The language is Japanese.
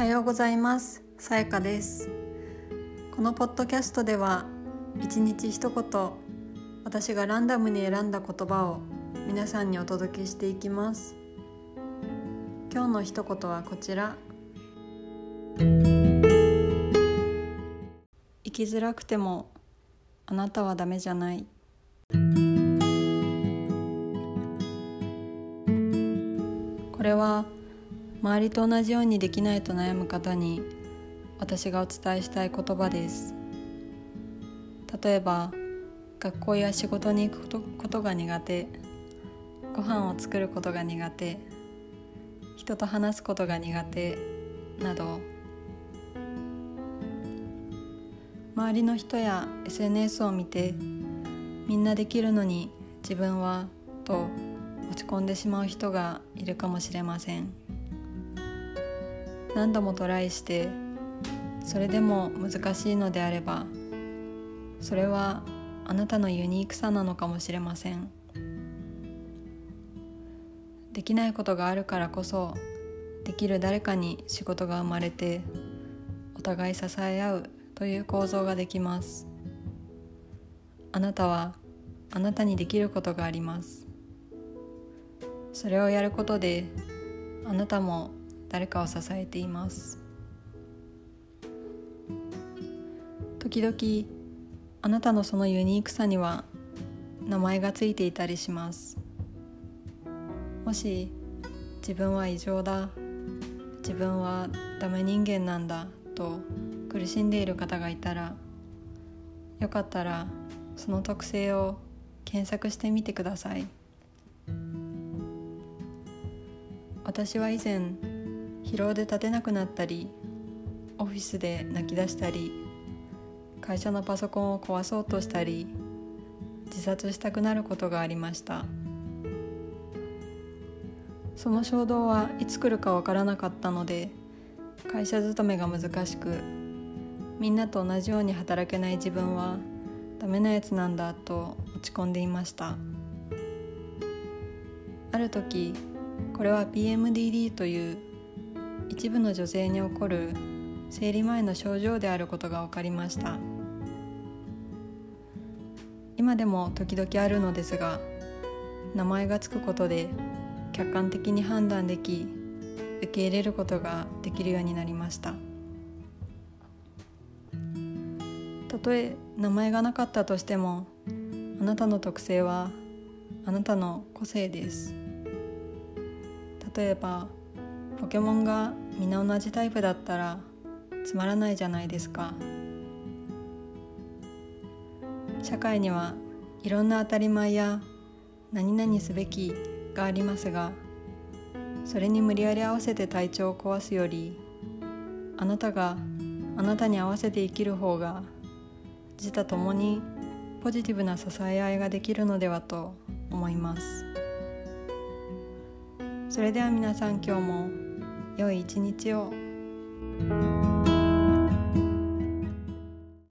はようございます。さやかです。このポッドキャストでは一日一言私がランダムに選んだ言葉を皆さんにお届けしていきます。今日の一言はこちら。生きづらくてもあなたはダメじゃない。これは周りと同じようにできないと悩む方に私がお伝えしたい言葉です。例えば学校や仕事に行くことが苦手。ご飯を作ることが苦手。人と話すことが苦手。など。周りの人や SNS を見てみんなできるのに自分はと落ち込んでしまう人がいるかもしれません。何度もトライしてそれでも難しいのであればそれはあなたのユニークさなのかもしれません。できないことがあるからこそできる誰かに仕事が生まれてお互い支え合うという構造ができます。あなたはあなたにできることがあります。それをやることであなたも誰かを支えています。時々あなたのそのユニークさには名前がついていたりします。もし自分は異常だ自分はダメ人間なんだと苦しんでいる方がいたらよかったらその特性を検索してみてください。私は以前疲労で立てなくなったりオフィスで泣き出したり会社のパソコンを壊そうとしたり自殺したくなることがありました。その衝動はいつ来るかわからなかったので会社勤めが難しくみんなと同じように働けない自分はダメなやつなんだと落ち込んでいました。ある時これは PMDD という一部の女性に起こる生理前の症状であることが分かりました。今でも時々あるのですが名前が付くことで客観的に判断でき受け入れることができるようになりました。たとえ名前がなかったとしてもあなたの特性はあなたの個性です。例えばポケモンが皆同じタイプだったらつまらないじゃないですか。社会にはいろんな当たり前や何々すべきがありますがそれに無理やり合わせて体調を壊すよりあなたがあなたに合わせて生きる方が自他ともにポジティブな支え合いができるのではと思います。それでは皆さん今日も良い一日を。